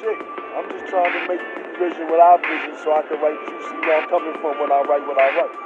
shit. I'm just trying to make you vision what I vision so I can write Y'all where I'm coming from when I write what I write.